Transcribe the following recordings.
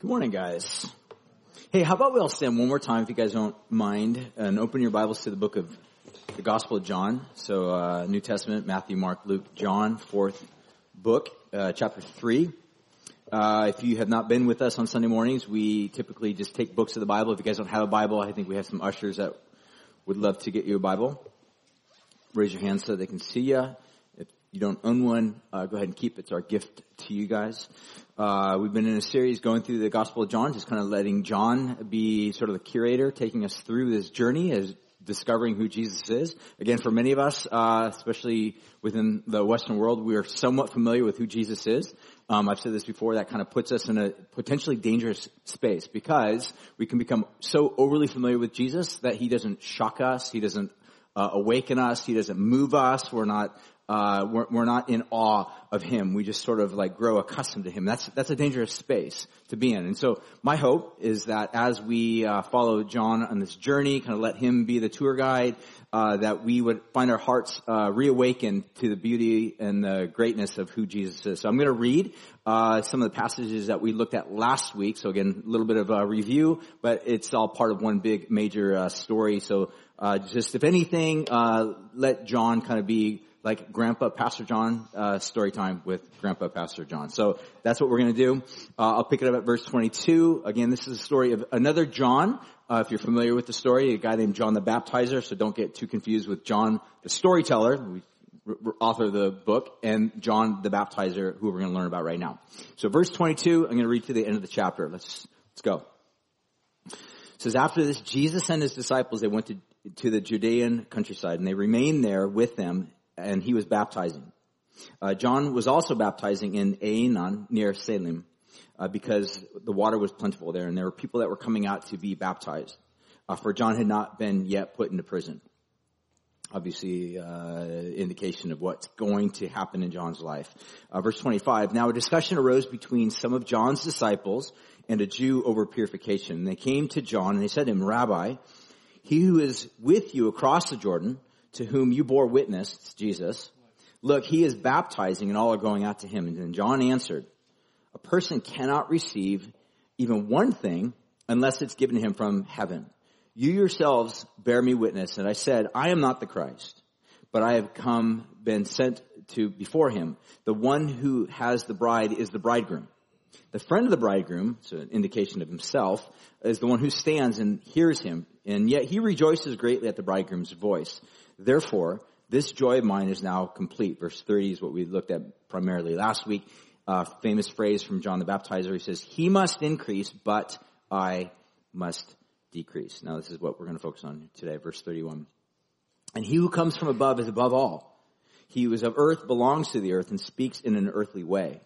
Good morning, guys. Hey, how about we all stand one more time, if you guys don't mind, and open your Bibles to the book of the Gospel of John. So, uh, New Testament, Matthew, Mark, Luke, John, fourth book, uh, chapter three. Uh, if you have not been with us on Sunday mornings, we typically just take books of the Bible. If you guys don't have a Bible, I think we have some ushers that would love to get you a Bible. Raise your hand so they can see you. If you don't own one, uh, go ahead and keep it. It's our gift to you guys. Uh, we've been in a series going through the Gospel of John, just kind of letting John be sort of the curator, taking us through this journey as discovering who Jesus is. Again, for many of us, uh, especially within the Western world, we are somewhat familiar with who Jesus is. Um, I've said this before. That kind of puts us in a potentially dangerous space because we can become so overly familiar with Jesus that he doesn't shock us. He doesn't uh, awaken us. He doesn't move us. We're not uh, we're, we're, not in awe of him. We just sort of like grow accustomed to him. That's that's a dangerous space to be in. And so my hope is that as we uh, follow John on this journey, kind of let him be the tour guide, uh, that we would find our hearts uh, reawakened to the beauty and the greatness of who Jesus is. So I'm going to read uh, some of the passages that we looked at last week. So again, a little bit of a review, but it's all part of one big major story. So just if anything, let John kind of be like Grandpa Pastor John uh, story time with Grandpa Pastor John. So that's what we're going to do. Uh, I'll pick it up at verse 22. Again, this is a story of another John. Uh, if you're familiar with the story, a guy named John the Baptizer. So don't get too confused with John the storyteller, author of the book, and John the Baptizer, who we're going to learn about right now. So verse 22, I'm going to read to the end of the chapter. Let's let's go. It says after this, Jesus and his disciples they went to to the Judean countryside, and they remained there with them and he was baptizing. Uh, John was also baptizing in Aenon near Salem uh, because the water was plentiful there, and there were people that were coming out to be baptized. Uh, for John had not been yet put into prison. Obviously, uh, indication of what's going to happen in John's life. Uh, verse 25. Now a discussion arose between some of John's disciples and a Jew over purification. And they came to John and they said to him, Rabbi, he who is with you across the Jordan, to whom you bore witness, Jesus, look, he is baptizing and all are going out to him. And then John answered, a person cannot receive even one thing unless it's given him from heaven. You yourselves bear me witness. And I said, I am not the Christ, but I have come, been sent to before him. The one who has the bride is the bridegroom. The friend of the bridegroom, so an indication of himself, is the one who stands and hears him, and yet he rejoices greatly at the bridegroom's voice. Therefore, this joy of mine is now complete. Verse 30 is what we looked at primarily last week. Uh, famous phrase from John the Baptizer. He says, he must increase, but I must decrease. Now this is what we're going to focus on today, verse 31. And he who comes from above is above all. He who is of earth belongs to the earth and speaks in an earthly way.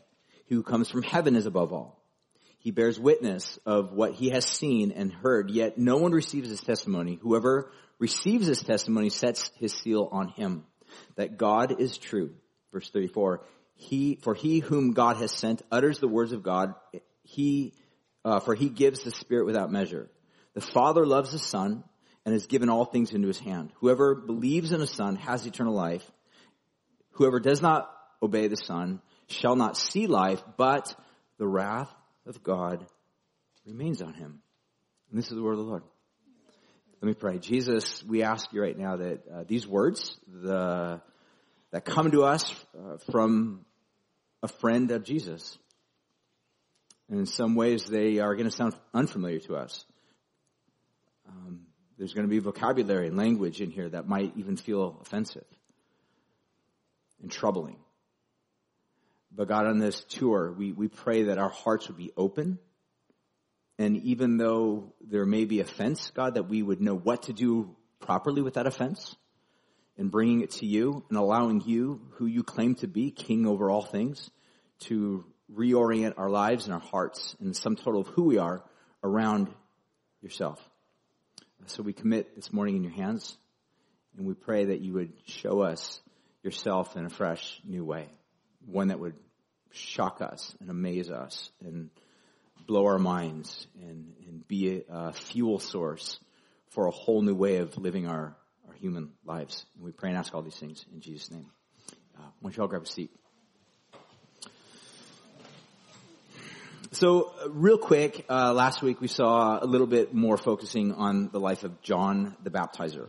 He who comes from heaven is above all. He bears witness of what he has seen and heard, yet no one receives his testimony. Whoever receives his testimony sets his seal on him that God is true. Verse 34, he, for he whom God has sent utters the words of God. He, uh, for he gives the Spirit without measure. The Father loves the Son and has given all things into his hand. Whoever believes in the Son has eternal life. Whoever does not obey the Son shall not see life, but the wrath of God remains on him. And this is the word of the Lord. Let me pray. Jesus, we ask you right now that uh, these words, the, that come to us uh, from a friend of Jesus, and in some ways they are going to sound unfamiliar to us. Um, there's going to be vocabulary and language in here that might even feel offensive and troubling. But God, on this tour, we, we pray that our hearts would be open and even though there may be offense, God, that we would know what to do properly with that offense and bringing it to you and allowing you, who you claim to be, king over all things, to reorient our lives and our hearts and the sum total of who we are around yourself. So we commit this morning in your hands and we pray that you would show us yourself in a fresh new way, one that would shock us and amaze us and blow our minds and, and be a, fuel source for a whole new way of living our, our human lives. And we pray and ask all these things in Jesus' name. Uh, why don't you all grab a seat? So, uh, real quick, uh, last week we saw a little bit more focusing on the life of John the Baptizer.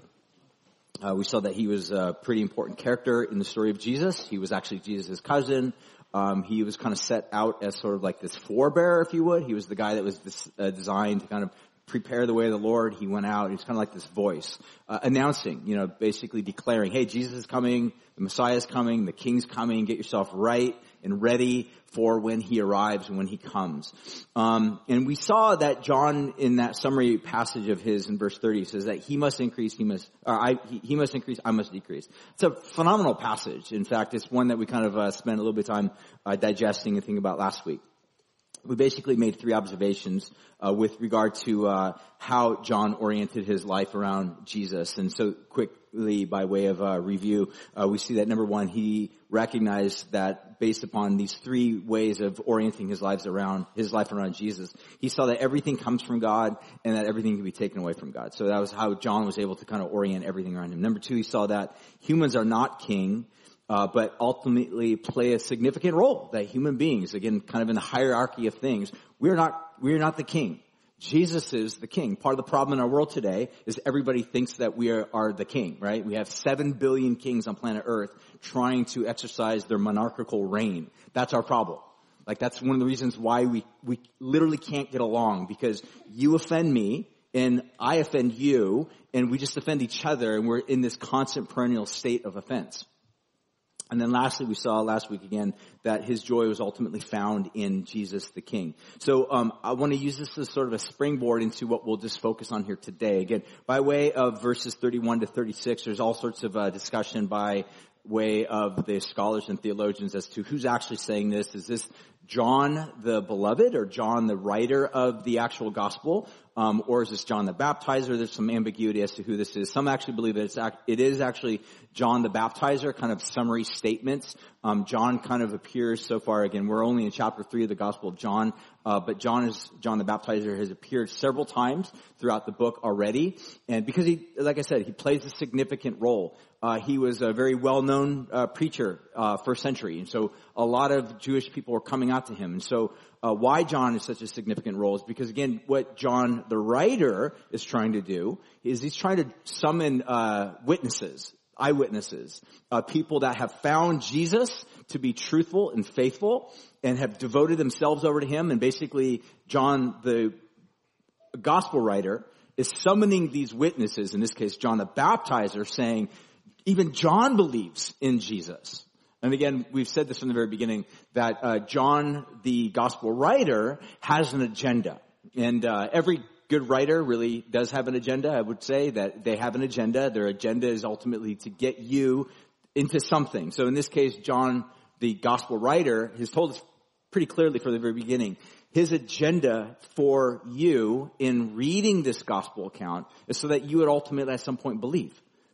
Uh, we saw that he was a pretty important character in the story of Jesus. He was actually Jesus' cousin. Um, he was kind of set out as sort of like this forebearer, if you would. He was the guy that was this, uh, designed to kind of prepare the way of the Lord. He went out. He was kind of like this voice, uh, announcing, you know, basically declaring, hey, Jesus is coming, the Messiah is coming, the King's coming, get yourself right and ready for when he arrives and when he comes. Um, and we saw that John in that summary passage of his in verse 30 says that he must increase, he must, or I, he, he must increase, I must decrease. It's a phenomenal passage. In fact, it's one that we kind of uh, spent a little bit of time uh, digesting and thinking about last week we basically made three observations uh, with regard to uh, how John oriented his life around Jesus. And so, quickly, by way of uh, review, uh, we see that number one, he recognized that based upon these three ways of orienting his lives around his life around Jesus, he saw that everything comes from God and that everything can be taken away from God. So that was how John was able to kind of orient everything around him. Number two, he saw that humans are not king uh, but ultimately play a significant role. That human beings, again, kind of in the hierarchy of things, we're not we're not the king. Jesus is the king. Part of the problem in our world today is everybody thinks that we are, are, the king, right? We have seven billion kings on planet Earth trying to exercise their monarchical reign. That's our problem. Like that's one of the reasons why we, we literally can't get along because you offend me and I offend you and we just offend each other and we're in this constant perennial state of offense. And then lastly, we saw last week again that his joy was ultimately found in Jesus the King. So um, I want to use this as sort of a springboard into what we'll just focus on here today. Again, by way of verses 31 to 36, there's all sorts of uh, discussion by way of the scholars and theologians as to who's actually saying this. Is this John the beloved or John the writer of the actual gospel? Um, or is this John the Baptizer? There's some ambiguity as to who this is. Some actually believe that it's it is actually John the Baptizer, kind of summary statements. Um, John kind of appears so far. Again, we're only in chapter three of the Gospel of John, uh, but John is John the Baptizer has appeared several times throughout the book already, and because he, like I said, he plays a significant role. Uh, he was a very well-known uh, preacher uh, first century, and so a lot of Jewish people were coming out to him, and so uh, why John is such a significant role is because again, what John the writer is trying to do is he's trying to summon uh, witnesses, eyewitnesses, uh, people that have found Jesus to be truthful and faithful and have devoted themselves over to him. And basically, John the gospel writer is summoning these witnesses, in this case, John the baptizer, saying, even John believes in Jesus. And again, we've said this from the very beginning that uh, John, the gospel writer, has an agenda, and uh, every good writer really does have an agenda. I would say that they have an agenda. Their agenda is ultimately to get you into something. So in this case, John, the gospel writer, has told us pretty clearly from the very beginning his agenda for you in reading this gospel account is so that you would ultimately at some point believe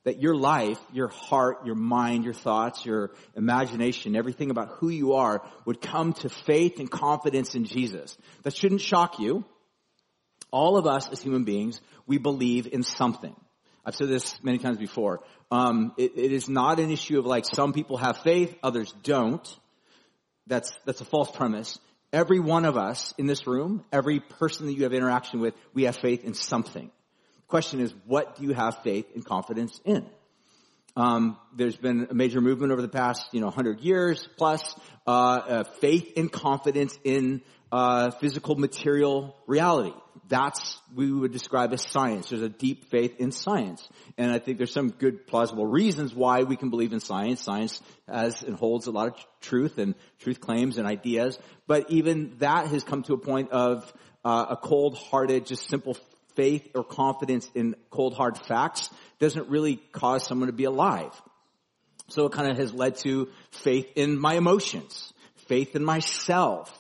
that your life, your heart, your mind, your thoughts, your imagination, everything about who you are would come to faith and confidence in Jesus. That shouldn't shock you. All of us as human beings, we believe in something. I've said this many times before. Um, it, it is not an issue of like some people have faith, others don't. That's that's a false premise. Every one of us in this room, every person that you have interaction with, we have faith in something question is, what do you have faith and confidence in? Um, there's been a major movement over the past, you know, 100 years plus, uh, uh, faith and confidence in uh, physical material reality. That's we would describe as science. There's a deep faith in science, and I think there's some good plausible reasons why we can believe in science. Science has and holds a lot of truth and truth claims and ideas, but even that has come to a point of uh, a cold-hearted, just simple faith or confidence in cold hard facts doesn't really cause someone to be alive. So it kind of has led to faith in my emotions, faith in myself,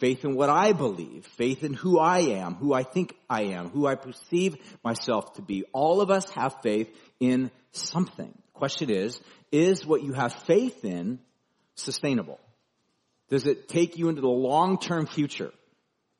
faith in what I believe, faith in who I am, who I think I am, who I perceive myself to be. All of us have faith in something. Question is, is what you have faith in sustainable? Does it take you into the long-term future?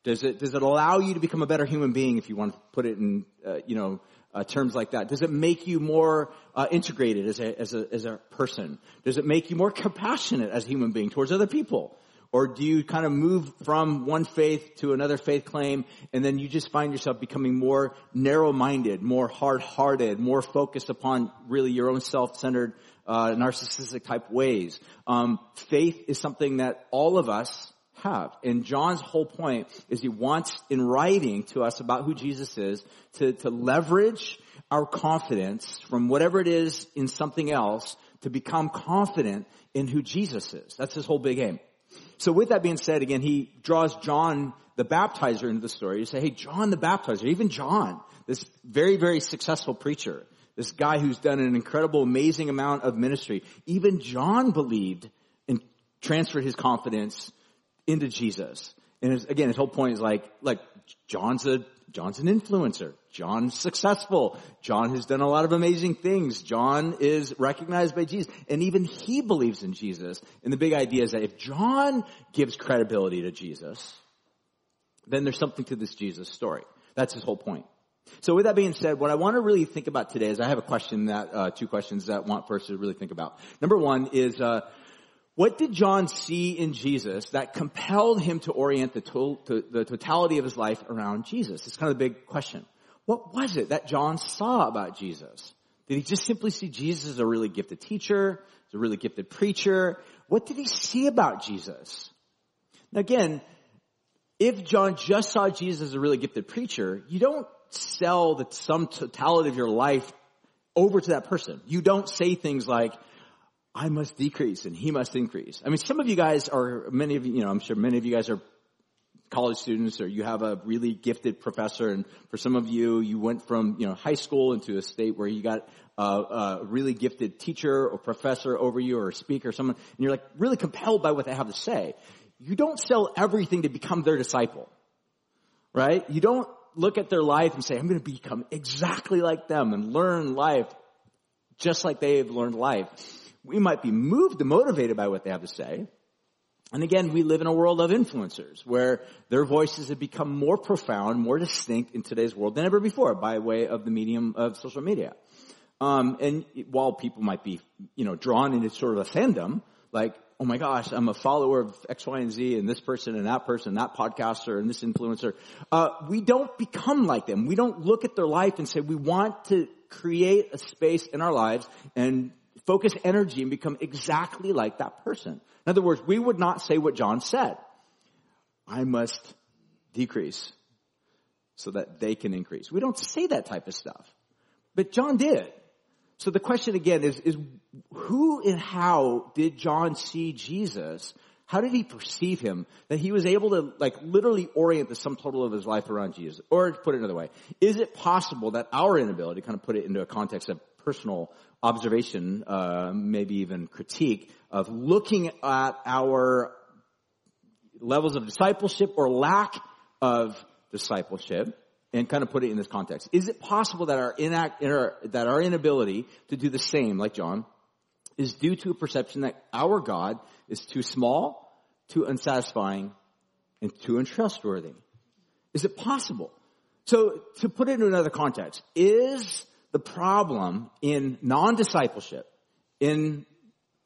Does it, does it allow you to become a better human being if you want to put it in, uh, you know, uh, terms like that? Does it make you more uh, integrated as a, as, a, as a person? Does it make you more compassionate as a human being towards other people? Or do you kind of move from one faith to another faith claim and then you just find yourself becoming more narrow-minded, more hard-hearted, more focused upon really your own self-centered, uh, narcissistic type ways? Um, faith is something that all of us have. And John's whole point is he wants in writing to us about who Jesus is to, to leverage our confidence from whatever it is in something else to become confident in who Jesus is. That's his whole big aim. So with that being said, again, he draws John the baptizer into the story. You say, hey, John the baptizer, even John, this very, very successful preacher, this guy who's done an incredible, amazing amount of ministry, even John believed and transferred his confidence into Jesus. And his, again, his whole point is like, like John's a, John's an influencer. John's successful. John has done a lot of amazing things. John is recognized by Jesus. And even he believes in Jesus. And the big idea is that if John gives credibility to Jesus, then there's something to this Jesus story. That's his whole point. So with that being said, what I want to really think about today is I have a question that, uh, two questions that I want first to really think about. Number one is, uh, what did John see in Jesus that compelled him to orient the, to, to, the totality of his life around Jesus? It's kind of the big question. What was it that John saw about Jesus? Did he just simply see Jesus as a really gifted teacher, as a really gifted preacher? What did he see about Jesus? Now again, if John just saw Jesus as a really gifted preacher, you don't sell the sum totality of your life over to that person. You don't say things like, I must decrease and he must increase. I mean, some of you guys are, many of you, you know, I'm sure many of you guys are college students or you have a really gifted professor and for some of you, you went from, you know, high school into a state where you got a, a really gifted teacher or professor over you or a speaker or someone and you're like really compelled by what they have to say. You don't sell everything to become their disciple, right? You don't look at their life and say, I'm going to become exactly like them and learn life just like they've learned life. We might be moved and motivated by what they have to say. And again, we live in a world of influencers where their voices have become more profound, more distinct in today's world than ever before by way of the medium of social media. Um, and while people might be, you know, drawn into sort of a fandom, like, oh my gosh, I'm a follower of X, Y, and Z, and this person, and that person, and that podcaster, and this influencer. Uh, we don't become like them. We don't look at their life and say we want to create a space in our lives and focus energy and become exactly like that person. In other words, we would not say what John said. I must decrease so that they can increase. We don't say that type of stuff. But John did. So the question again is, is who and how did John see Jesus? How did he perceive him that he was able to like literally orient the sum total of his life around Jesus? Or put it another way, is it possible that our inability, kind of put it into a context of personal observation, uh, maybe even critique of looking at our levels of discipleship or lack of discipleship and kind of put it in this context. Is it possible that our, inact, that our inability to do the same, like John, is due to a perception that our God is too small, too unsatisfying, and too untrustworthy? Is it possible? So to put it in another context, is the problem in non-discipleship in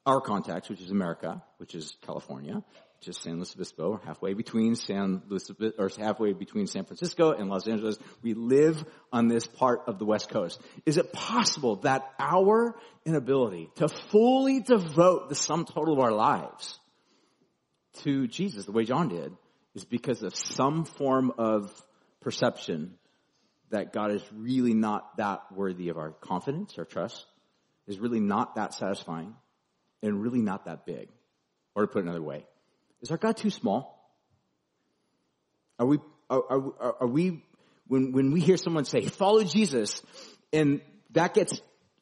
our context, which is America, which is California, which is San Luis Obispo, halfway between San Luis, Obispo, or halfway between San Francisco and Los Angeles. We live on this part of the West Coast. Is it possible that our inability to fully devote the sum total of our lives to Jesus, the way John did, is because of some form of perception that God is really not that worthy of our confidence, our trust, is really not that satisfying, and really not that big. Or to put it another way, is our God too small? Are we, are, are, are we, when, when we hear someone say, follow Jesus, and that gets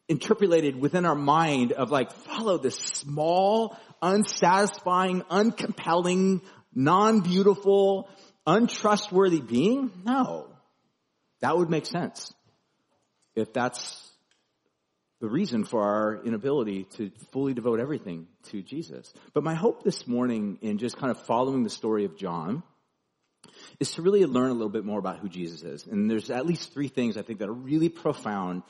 interpolated within our mind of like, follow this small, unsatisfying, uncompelling, non-beautiful, untrustworthy being? No. That would make sense if that's the reason for our inability to fully devote everything to Jesus. But my hope this morning in just kind of following the story of John is to really learn a little bit more about who Jesus is. And there's at least three things I think that are really profound.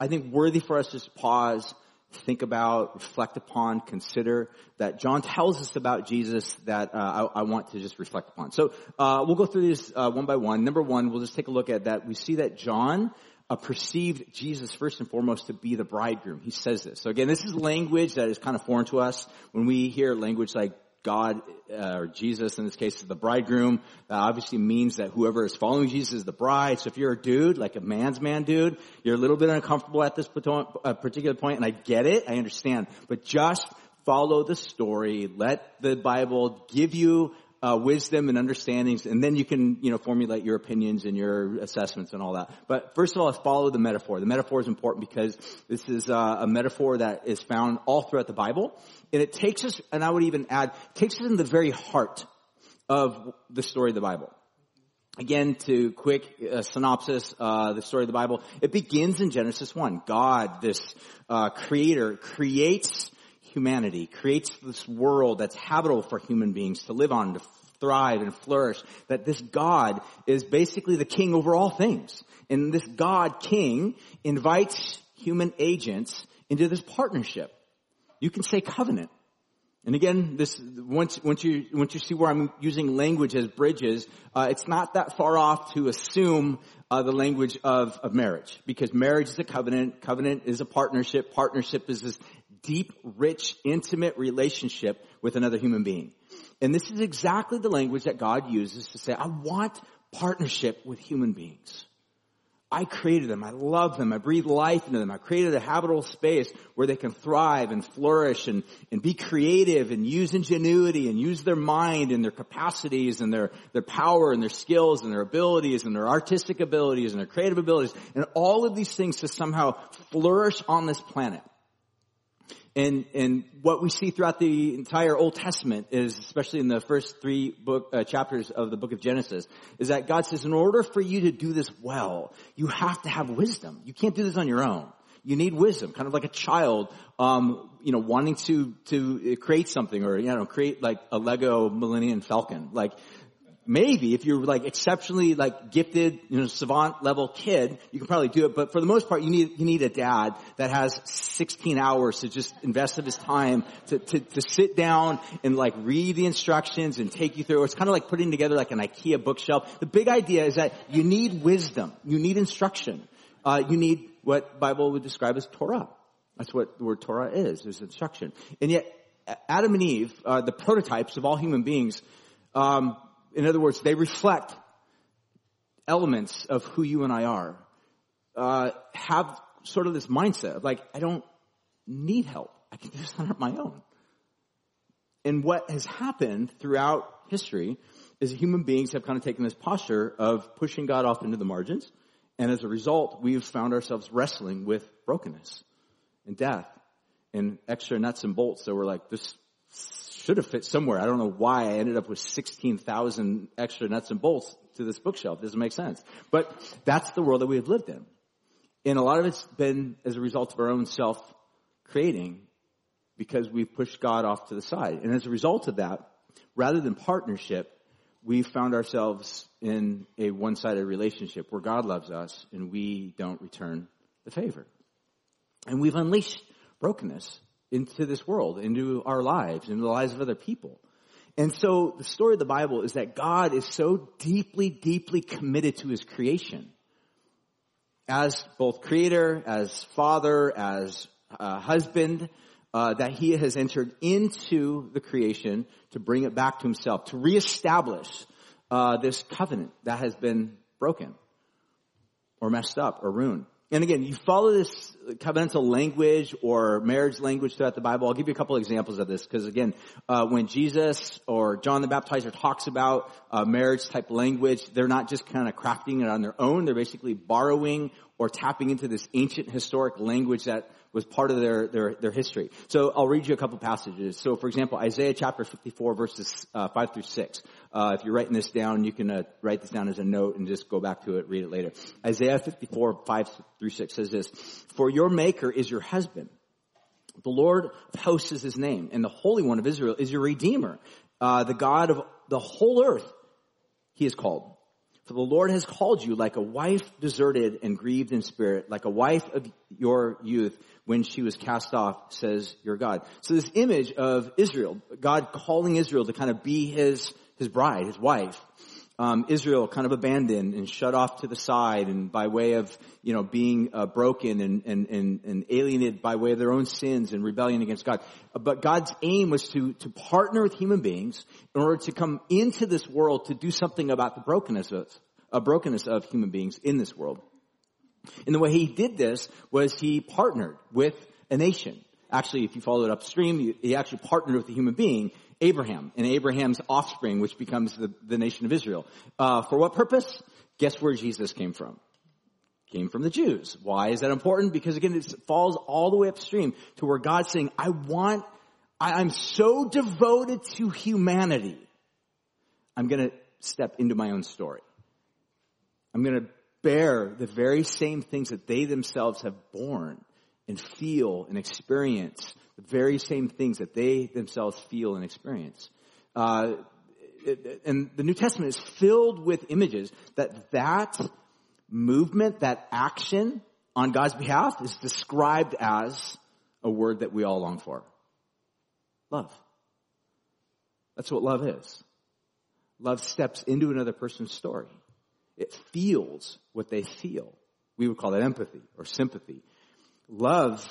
I think worthy for us to just pause, think about, reflect upon, consider that John tells us about Jesus that uh, I, I, want to just reflect upon. So uh, we'll go through these uh, one by one. Number one, we'll just take a look at that. We see that John uh, perceived Jesus first and foremost to be the bridegroom. He says this. So again, this is language that is kind of foreign to us. When we hear language like God uh, or Jesus in this case is the bridegroom. That obviously means that whoever is following Jesus is the bride. So if you're a dude, like a man's man dude, you're a little bit uncomfortable at this uh, particular point, and I get it, I understand. But just follow the story. Let the Bible give you uh, wisdom and understandings, and then you can, you know, formulate your opinions and your assessments and all that. But first of all, follow the metaphor. The metaphor is important because this is uh, a metaphor that is found all throughout the Bible, and it takes us, and I would even add, takes us in the very heart of the story of the Bible. Again, to quick uh, synopsis, uh, the story of the Bible, it begins in Genesis 1. God, this uh, creator, creates humanity, creates this world that's habitable for human beings to live on, to thrive and flourish, that this God is basically the king over all things. And this God king invites human agents into this partnership. You can say covenant. And again, this once once you once you see where I'm using language as bridges, uh, it's not that far off to assume uh, the language of of marriage because marriage is a covenant. Covenant is a partnership. Partnership is this deep, rich, intimate relationship with another human being. And this is exactly the language that God uses to say, I want partnership with human beings. I created them. I love them. I breathe life into them. I created a habitable space where they can thrive and flourish and, and be creative and use ingenuity and use their mind and their capacities and their, their power and their skills and their abilities and their artistic abilities and their creative abilities and all of these things to somehow flourish on this planet. And, and what we see throughout the entire Old Testament is, especially in the first three book, uh, chapters of the book of Genesis, is that God says, in order for you to do this well, you have to have wisdom. You can't do this on your own. You need wisdom, kind of like a child, um, you know, wanting to, to create something or, you know, create like a Lego Millennium Falcon. Like, maybe if you're like exceptionally like gifted, you know, savant level kid, you can probably do it. But for the most part, you need, you need a dad that has 16 hours to just invest of his time to, to, to sit down and like read the instructions and take you through. It's kind of like putting together like an IKEA bookshelf. The big idea is that you need wisdom. You need instruction. Uh, you need what Bible would describe as Torah. That's what the word Torah is, is instruction. And yet, Adam and Eve, uh, the prototypes of all human beings, um, in other words, they reflect elements of who you and I are, uh, have sort of this mindset of like, I don't need help. I can do this on my own. And what has happened throughout history is human beings have kind of taken this posture of pushing God off into the margins. And as a result, we've found ourselves wrestling with brokenness and death and extra nuts and bolts. So we're like, this should have fit somewhere. I don't know why I ended up with 16,000 extra nuts and bolts to this bookshelf. It doesn't make sense. But that's the world that we have lived in. And a lot of it's been as a result of our own self creating because we've pushed God off to the side. And as a result of that, rather than partnership, we found ourselves in a one-sided relationship where God loves us and we don't return the favor. And we've unleashed brokenness into this world, into our lives, into the lives of other people. And so the story of the Bible is that God is so deeply, deeply committed to his creation. As both creator, as father, as uh, husband, uh, that he has entered into the creation to bring it back to himself, to reestablish uh, this covenant that has been broken or messed up or ruined. And again, you follow this covenantal language or marriage language throughout the Bible. I'll give you a couple examples of this because again, uh, when Jesus or John the Baptizer talks about uh, marriage type language, they're not just kind of crafting it on their own. They're basically borrowing or tapping into this ancient historic language that was part of their, their, their history. So I'll read you a couple passages. So for example, Isaiah chapter 54 verses uh, 5 through 6. Uh, if you're writing this down, you can uh, write this down as a note and just go back to it, read it later. Isaiah 54, 5 through 6 says this, For your maker is your husband. The Lord of hosts is his name, and the Holy One of Israel is your Redeemer. Uh, the God of the whole earth, he is called. For the Lord has called you like a wife deserted and grieved in spirit, like a wife of your youth when she was cast off, says your God. So this image of Israel, God calling Israel to kind of be his, his bride, his wife, um, Israel kind of abandoned and shut off to the side and by way of, you know, being uh, broken and, and, and, and, alienated by way of their own sins and rebellion against God. But God's aim was to, to partner with human beings in order to come into this world to do something about the brokenness of, uh, brokenness of human beings in this world. And the way he did this was he partnered with a nation. Actually, if you follow it upstream, he actually partnered with a human being Abraham and Abraham's offspring, which becomes the, the nation of Israel. Uh, for what purpose? Guess where Jesus came from? Came from the Jews. Why is that important? Because again, it falls all the way upstream to where God's saying, I want, I, I'm so devoted to humanity. I'm gonna step into my own story. I'm gonna bear the very same things that they themselves have borne and feel and experience the very same things that they themselves feel and experience. Uh, and the New Testament is filled with images that that movement, that action on God's behalf is described as a word that we all long for. Love. That's what love is. Love steps into another person's story. It feels what they feel. We would call that empathy or sympathy. Love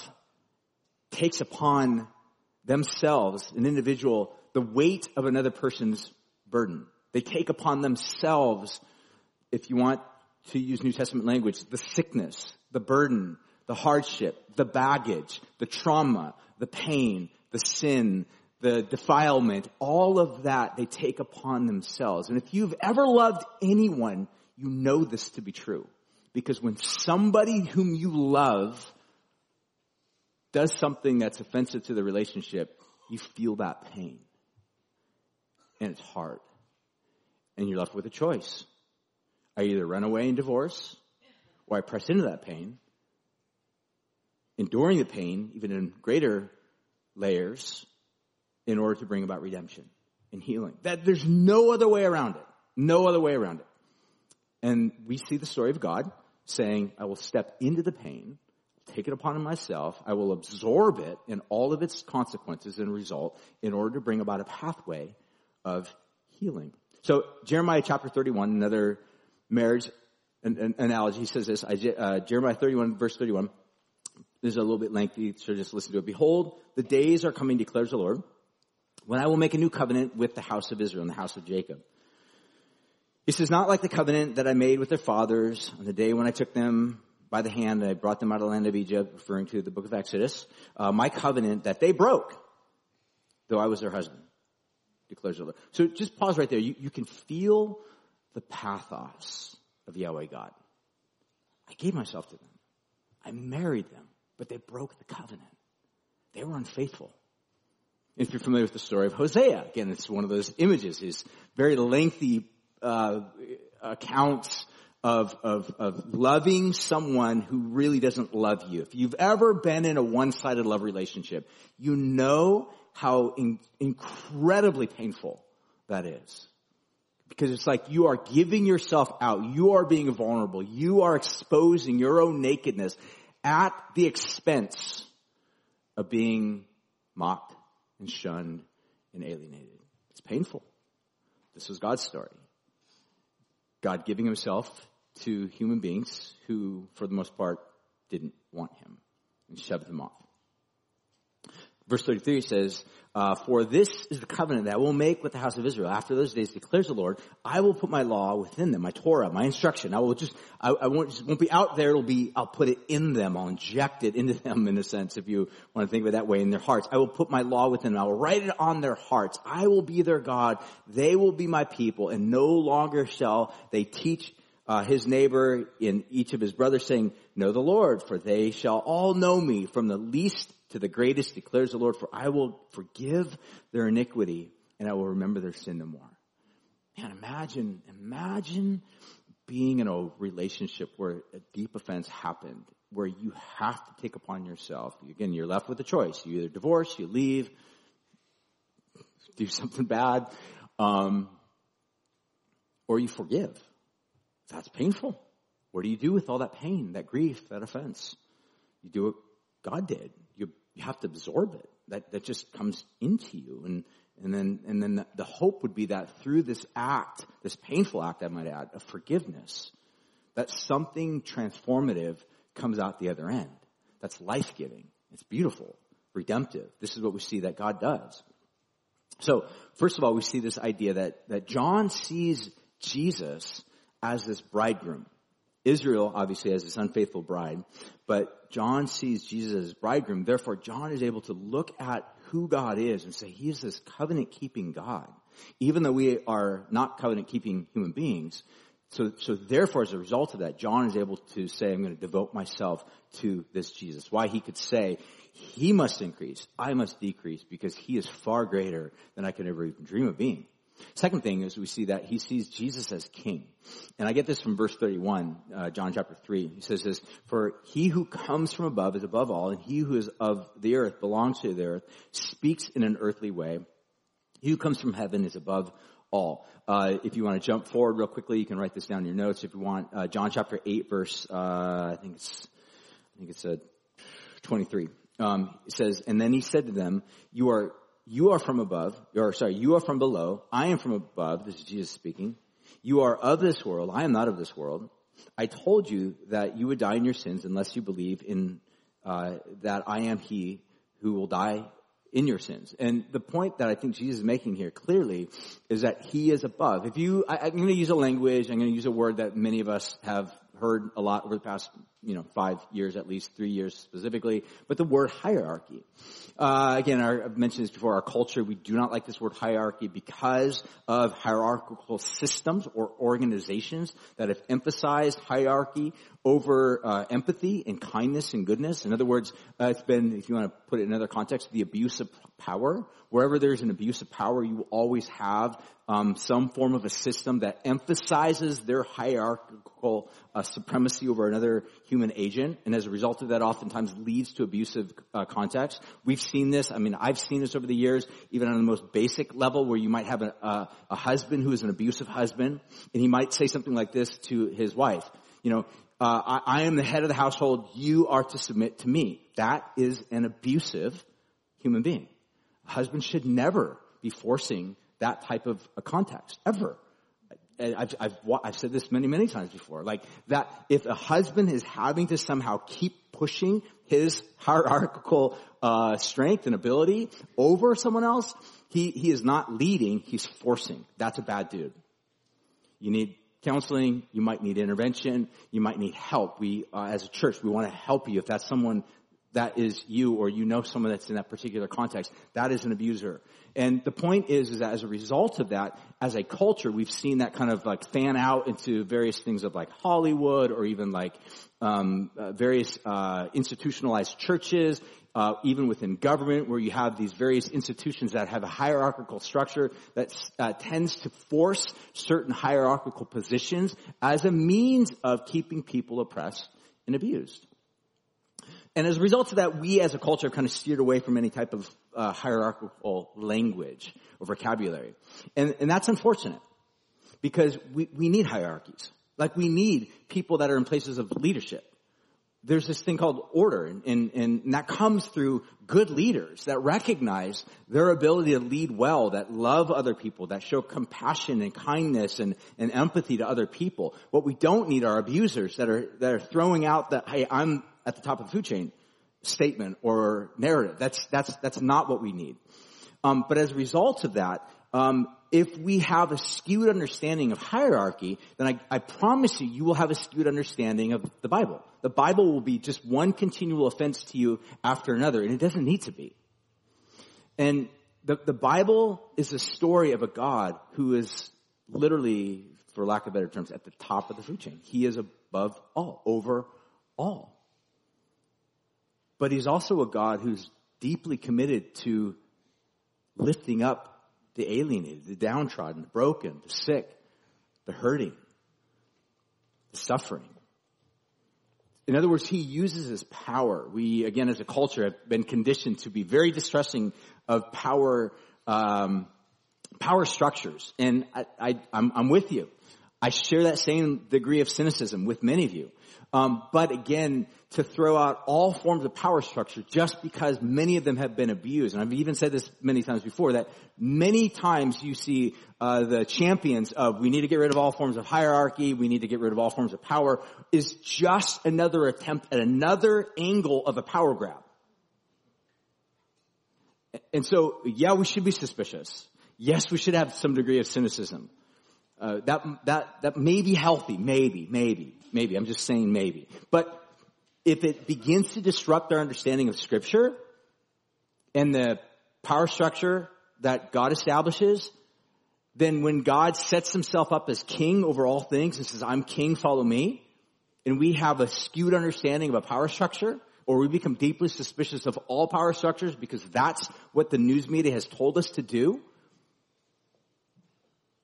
takes upon themselves, an individual, the weight of another person's burden. They take upon themselves, if you want to use New Testament language, the sickness, the burden, the hardship, the baggage, the trauma, the pain, the sin, the defilement, all of that they take upon themselves. And if you've ever loved anyone, you know this to be true. Because when somebody whom you love does something that's offensive to the relationship, you feel that pain. And it's hard. And you're left with a choice. I either run away and divorce, or I press into that pain, enduring the pain, even in greater layers, in order to bring about redemption and healing. That there's no other way around it. No other way around it. And we see the story of God saying, I will step into the pain take it upon myself. I will absorb it in all of its consequences and result in order to bring about a pathway of healing. So Jeremiah chapter 31, another marriage an, an analogy, he says this, uh, Jeremiah 31 verse 31, this is a little bit lengthy, so just listen to it. Behold, the days are coming, declares the Lord, when I will make a new covenant with the house of Israel and the house of Jacob. He says, not like the covenant that I made with their fathers on the day when I took them by the hand and I brought them out of the land of Egypt, referring to the book of Exodus, uh, my covenant that they broke, though I was their husband, declares the Lord. So just pause right there. You, you can feel the pathos of Yahweh God. I gave myself to them. I married them, but they broke the covenant. They were unfaithful. If you're familiar with the story of Hosea, again, it's one of those images, is very lengthy uh, accounts of, of, of loving someone who really doesn't love you. If you've ever been in a one-sided love relationship, you know how in, incredibly painful that is. Because it's like you are giving yourself out. You are being vulnerable. You are exposing your own nakedness at the expense of being mocked and shunned and alienated. It's painful. This was God's story. God giving himself to human beings who, for the most part, didn't want him and shoved him off. Verse 33 says, uh, for this is the covenant that I will make with the house of Israel. After those days, declares the Lord, I will put my law within them, my Torah, my instruction. I will just, I, I won't, just won't be out there. It'll be, I'll put it in them. I'll inject it into them in a sense, if you want to think of it that way, in their hearts. I will put my law within them. I will write it on their hearts. I will be their God. They will be my people, and no longer shall they teach uh, his neighbor in each of his brothers saying, know the Lord, for they shall all know me from the least to the greatest, declares the Lord, for I will forgive their iniquity and I will remember their sin no more. Man, imagine, imagine being in a relationship where a deep offense happened, where you have to take upon yourself. Again, you're left with a choice. You either divorce, you leave, do something bad, um, or you forgive. That's painful. What do you do with all that pain, that grief, that offense? You do what God did. You, you have to absorb it. That, that just comes into you. And, and then, and then the, the hope would be that through this act, this painful act, I might add, of forgiveness, that something transformative comes out the other end. That's life-giving. It's beautiful, redemptive. This is what we see that God does. So, first of all, we see this idea that, that John sees Jesus as this bridegroom. Israel, obviously, as this unfaithful bride, but John sees Jesus as bridegroom. Therefore, John is able to look at who God is and say, He is this covenant keeping God. Even though we are not covenant keeping human beings, so, so therefore, as a result of that, John is able to say, I'm going to devote myself to this Jesus. Why he could say, he must increase, I must decrease, because he is far greater than I could ever even dream of being. Second thing is we see that he sees Jesus as king. And I get this from verse 31, uh, John chapter 3. He says this, for he who comes from above is above all, and he who is of the earth belongs to the earth, speaks in an earthly way. He who comes from heaven is above all. Uh, if you want to jump forward real quickly, you can write this down in your notes. If you want, uh, John chapter eight, verse uh, I think it's I think it's a uh, twenty three. Um, it says, and then he said to them, "You are you are from above, or sorry, you are from below. I am from above." This is Jesus speaking. You are of this world. I am not of this world. I told you that you would die in your sins unless you believe in uh, that I am He who will die in your sins. And the point that I think Jesus is making here clearly is that he is above. If you, I, am going to use a language, I'm going to use a word that many of us have heard a lot over the past, you know, five years at least, three years specifically, but the word hierarchy. Uh, again, our, I've mentioned this before, our culture, we do not like this word hierarchy because of hierarchical systems or organizations that have emphasized hierarchy over uh, empathy and kindness and goodness. In other words, uh, it's been, if you want to put it in another context, the abuse of power. Wherever there's an abuse of power, you will always have um, some form of a system that emphasizes their hierarchical uh, supremacy over another human agent, and as a result of that, oftentimes leads to abusive uh, context. We've seen this. I mean, I've seen this over the years, even on the most basic level, where you might have a, a, a husband who is an abusive husband, and he might say something like this to his wife. You know, uh, I, I am the head of the household. You are to submit to me. That is an abusive human being. A husband should never be forcing that type of a context ever. I've, I've, I've said this many, many times before, like that if a husband is having to somehow keep pushing his hierarchical uh, strength and ability over someone else, he, he is not leading, he's forcing. That's a bad dude. You need counseling, you might need intervention, you might need help. We, uh, as a church, we want to help you if that's someone that is you or you know someone that's in that particular context. That is an abuser. And the point is, is that as a result of that, as a culture, we've seen that kind of like fan out into various things of like Hollywood or even like um, uh, various uh, institutionalized churches, uh, even within government, where you have these various institutions that have a hierarchical structure that uh, tends to force certain hierarchical positions as a means of keeping people oppressed and abused. And as a result of that, we as a culture have kind of steered away from any type of uh, hierarchical language or vocabulary. And, and that's unfortunate because we, we need hierarchies. Like we need people that are in places of leadership. There's this thing called order and, and, and that comes through good leaders that recognize their ability to lead well, that love other people, that show compassion and kindness and, and empathy to other people. What we don't need are abusers that are, that are throwing out that, hey, I'm at the top of the food chain statement or narrative. That's, that's, that's not what we need. Um, but as a result of that, um, if we have a skewed understanding of hierarchy, then I, I, promise you, you will have a skewed understanding of the Bible. The Bible will be just one continual offense to you after another, and it doesn't need to be. And the, the Bible is a story of a God who is literally, for lack of better terms, at the top of the food chain. He is above all, over all. But he's also a God who's deeply committed to lifting up the alienated, the downtrodden, the broken, the sick, the hurting, the suffering. In other words, he uses his power. We, again, as a culture, have been conditioned to be very distrusting of power, um, power structures. And I, I, I'm, I'm with you. I share that same degree of cynicism with many of you. Um, but again, to throw out all forms of power structure just because many of them have been abused, and I've even said this many times before, that many times you see uh, the champions of we need to get rid of all forms of hierarchy, we need to get rid of all forms of power, is just another attempt at another angle of a power grab. And so, yeah, we should be suspicious. Yes, we should have some degree of cynicism. Uh, that that that may be healthy, maybe, maybe, maybe. I'm just saying maybe. But if it begins to disrupt our understanding of Scripture and the power structure that God establishes, then when God sets Himself up as King over all things and says, "I'm King, follow me," and we have a skewed understanding of a power structure, or we become deeply suspicious of all power structures because that's what the news media has told us to do,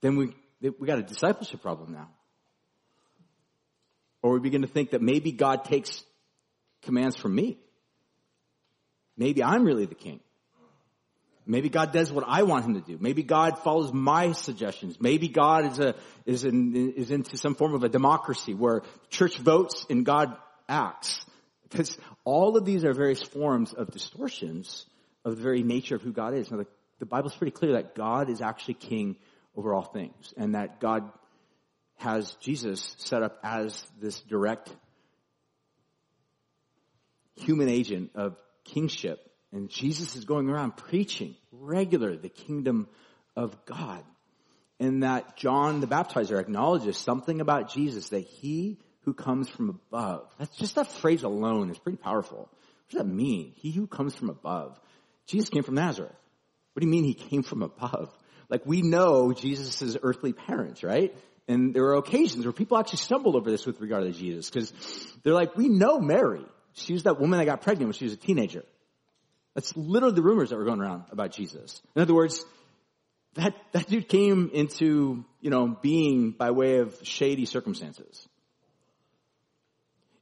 then we we got a discipleship problem now. Or we begin to think that maybe God takes commands from me. Maybe I'm really the king. Maybe God does what I want him to do. Maybe God follows my suggestions. Maybe God is a, is in, is into some form of a democracy where church votes and God acts. Because all of these are various forms of distortions of the very nature of who God is. Now the, the Bible's pretty clear that God is actually king over all things and that God has Jesus set up as this direct human agent of kingship. And Jesus is going around preaching regular the kingdom of God. And that John the baptizer acknowledges something about Jesus that he who comes from above. That's just that phrase alone is pretty powerful. What does that mean? He who comes from above. Jesus came from Nazareth. What do you mean he came from above? Like we know Jesus' earthly parents, right? And there are occasions where people actually stumbled over this with regard to Jesus because they're like, we know Mary. She was that woman that got pregnant when she was a teenager. That's literally the rumors that were going around about Jesus. In other words, that, that dude came into, you know, being by way of shady circumstances.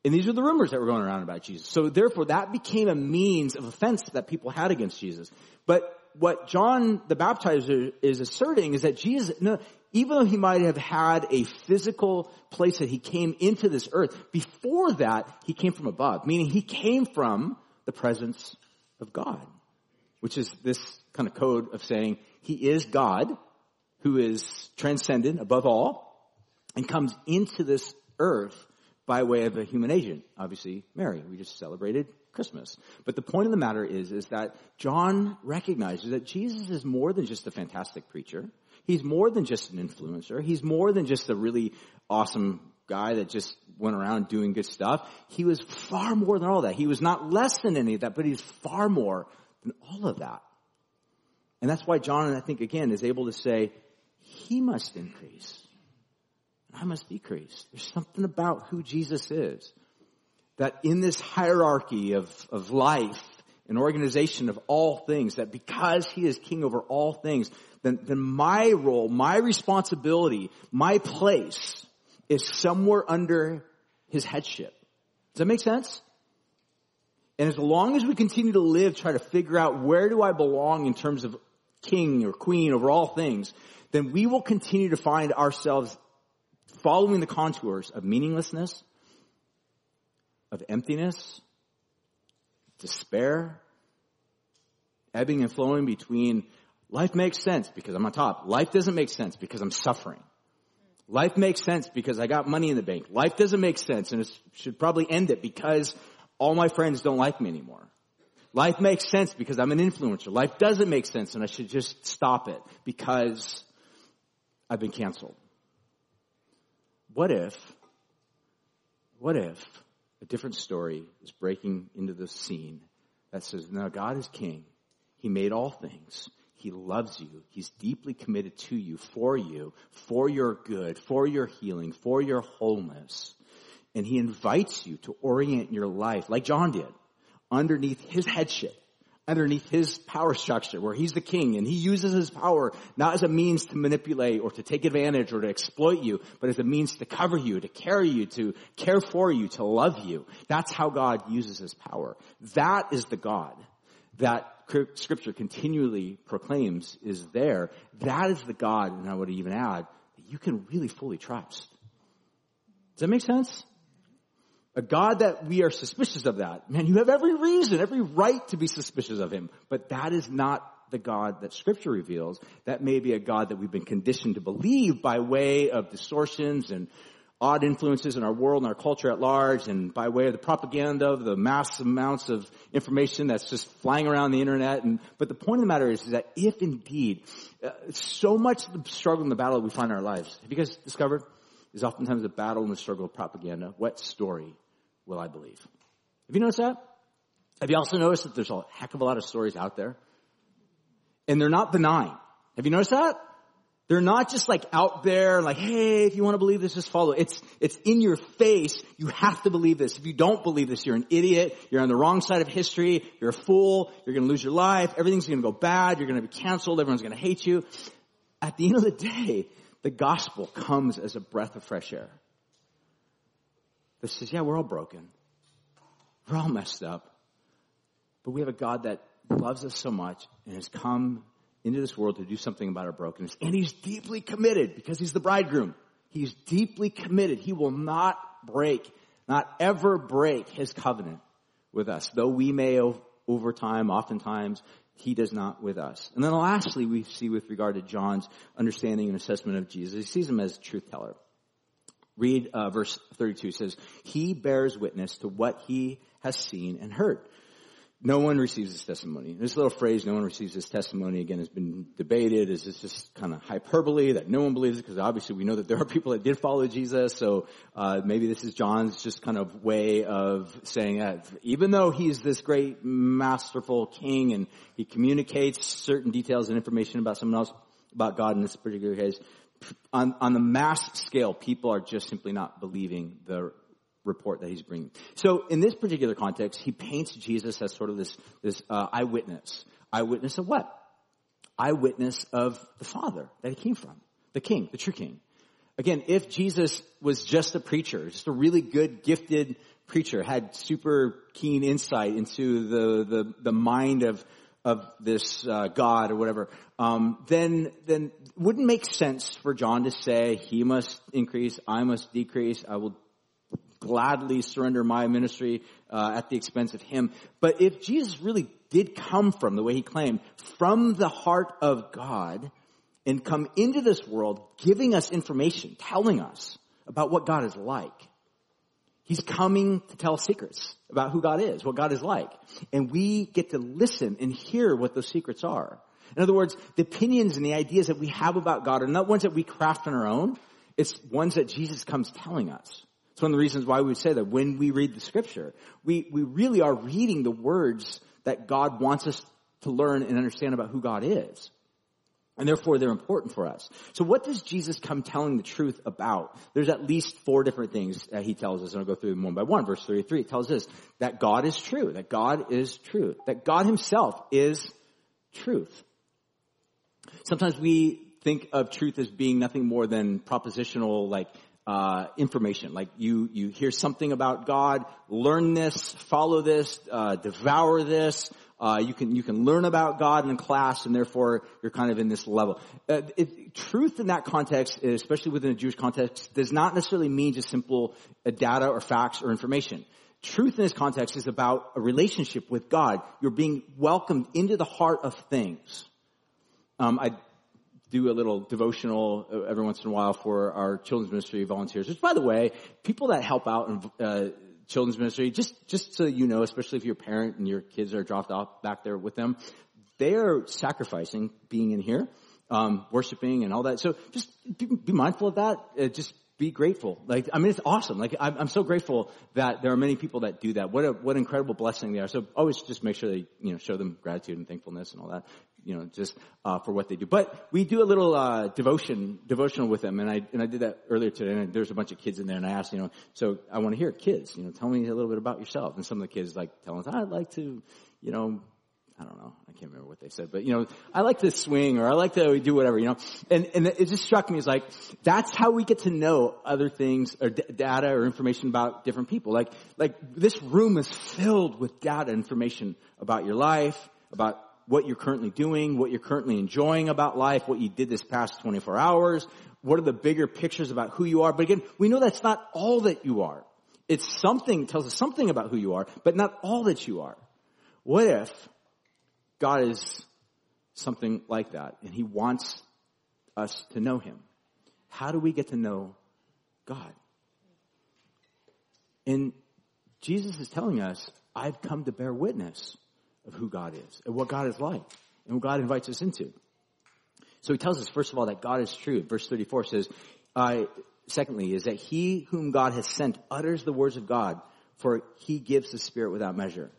And these are the rumors that were going around about Jesus. So therefore that became a means of offense that people had against Jesus. But what John the Baptizer is asserting is that Jesus, no, even though he might have had a physical place that he came into this earth, before that, he came from above, meaning he came from the presence of God, which is this kind of code of saying he is God who is transcendent above all and comes into this earth by way of a human agent, obviously Mary. We just celebrated Christmas. But the point of the matter is, is that John recognizes that Jesus is more than just a fantastic preacher. He's more than just an influencer. He's more than just a really awesome guy that just went around doing good stuff. He was far more than all that. He was not less than any of that, but he's far more than all of that. And that's why John, I think again, is able to say, he must increase. And I must decrease. There's something about who Jesus is that in this hierarchy of, of life and organization of all things, that because he is king over all things, then, then my role, my responsibility, my place is somewhere under his headship. Does that make sense? And as long as we continue to live, try to figure out where do I belong in terms of king or queen over all things, then we will continue to find ourselves following the contours of meaninglessness, of emptiness, despair, ebbing and flowing between life makes sense because I'm on top. Life doesn't make sense because I'm suffering. Life makes sense because I got money in the bank. Life doesn't make sense and it should probably end it because all my friends don't like me anymore. Life makes sense because I'm an influencer. Life doesn't make sense and I should just stop it because I've been canceled. What if, what if a different story is breaking into the scene that says, now God is king. He made all things. He loves you. He's deeply committed to you, for you, for your good, for your healing, for your wholeness. And he invites you to orient your life, like John did, underneath his headship underneath his power structure where he's the king and he uses his power not as a means to manipulate or to take advantage or to exploit you, but as a means to cover you, to carry you, to care for you, to love you. That's how God uses his power. That is the God that scripture continually proclaims is there. That is the God, and I would even add, that you can really fully trust. Does that make sense? A God that we are suspicious of that. Man, you have every reason, every right to be suspicious of him. But that is not the God that scripture reveals. That may be a God that we've been conditioned to believe by way of distortions and odd influences in our world and our culture at large and by way of the propaganda of the mass amounts of information that's just flying around the internet. And, but the point of the matter is, is that if indeed, uh, so much of the struggle and the battle we find in our lives, have you guys discovered, is oftentimes the battle and the struggle of propaganda. What story will I believe? Have you noticed that? Have you also noticed that there's a heck of a lot of stories out there? And they're not benign. Have you noticed that? They're not just like out there, like, hey, if you want to believe this, just follow. It's, it's in your face. You have to believe this. If you don't believe this, you're an idiot. You're on the wrong side of history. You're a fool. You're going to lose your life. Everything's going to go bad. You're going to be canceled. Everyone's going to hate you. At the end of the day, the gospel comes as a breath of fresh air. That says, yeah, we're all broken. We're all messed up. But we have a God that loves us so much and has come into this world to do something about our brokenness. And he's deeply committed because he's the bridegroom. He's deeply committed. He will not break, not ever break his covenant with us. Though we may over time, oftentimes, he does not with us. And then lastly, we see with regard to John's understanding and assessment of Jesus, he sees him as truth teller. Read uh, verse 32 says, He bears witness to what he has seen and heard no one receives his testimony. This little phrase, no one receives his testimony, again, has been debated. Is this just kind of hyperbole that no one believes it? Because obviously we know that there are people that did follow Jesus. So uh, maybe this is John's just kind of way of saying that even though he's this great masterful king and he communicates certain details and information about someone else, about God in this particular case, on, on the mass scale, people are just simply not believing the report that he's bringing. So in this particular context, he paints Jesus as sort of this, this uh, eyewitness. Eyewitness of what? Eyewitness of the Father that he came from. The King, the true King. Again, if Jesus was just a preacher, just a really good, gifted preacher, had super keen insight into the, the, the mind of, of this uh, God or whatever, um, then then wouldn't make sense for John to say he must increase, I must decrease. I will gladly surrender my ministry uh, at the expense of him. But if Jesus really did come from, the way he claimed, from the heart of God and come into this world giving us information, telling us about what God is like, He's coming to tell secrets about who God is, what God is like. And we get to listen and hear what those secrets are. In other words, the opinions and the ideas that we have about God are not ones that we craft on our own. It's ones that Jesus comes telling us. It's one of the reasons why we would say that when we read the scripture, we, we really are reading the words that God wants us to learn and understand about who God is. And therefore they're important for us. So what does Jesus come telling the truth about? There's at least four different things that he tells us, and I'll go through them one by one. Verse 33, it tells us that God is true, that God is true, that God himself is truth. Sometimes we think of truth as being nothing more than propositional, like uh, information. Like you, you hear something about God, learn this, follow this, uh, devour this. Uh, you can you can learn about God in class, and therefore you're kind of in this level. Uh, it, truth in that context, especially within a Jewish context, does not necessarily mean just simple uh, data or facts or information. Truth in this context is about a relationship with God. You're being welcomed into the heart of things. Um, I do a little devotional uh, every once in a while for our children's ministry volunteers. Which, by the way, people that help out in uh, children's ministry, just just so you know, especially if you're a parent and your kids are dropped off back there with them, they are sacrificing being in here, um, worshiping and all that. So just be, be mindful of that. Uh, just be grateful. Like, I mean, it's awesome. Like, I'm, I'm, so grateful that there are many people that do that. What a, what incredible blessing they are. So always just make sure they, you know, show them gratitude and thankfulness and all that, you know, just, uh, for what they do. But we do a little, uh, devotion, devotional with them. And I, and I did that earlier today. And there's a bunch of kids in there and I asked, you know, so I want to hear kids, you know, tell me a little bit about yourself. And some of the kids like telling us, I'd like to, you know, I don't know. I can't remember what they said, but you know, I like to swing or I like to do whatever, you know. And, and it just struck me as like, that's how we get to know other things or d- data or information about different people. Like, like this room is filled with data information about your life, about what you're currently doing, what you're currently enjoying about life, what you did this past 24 hours, what are the bigger pictures about who you are? But again, we know that's not all that you are. It's something, tells us something about who you are, but not all that you are. What if God is something like that and he wants us to know him? How do we get to know God? And Jesus is telling us, I've come to bear witness of who God is and what God is like and what God invites us into. So he tells us, first of all, that God is true. Verse 34 says, uh, secondly, is that he whom God has sent utters the words of God, for he gives the Spirit without measure.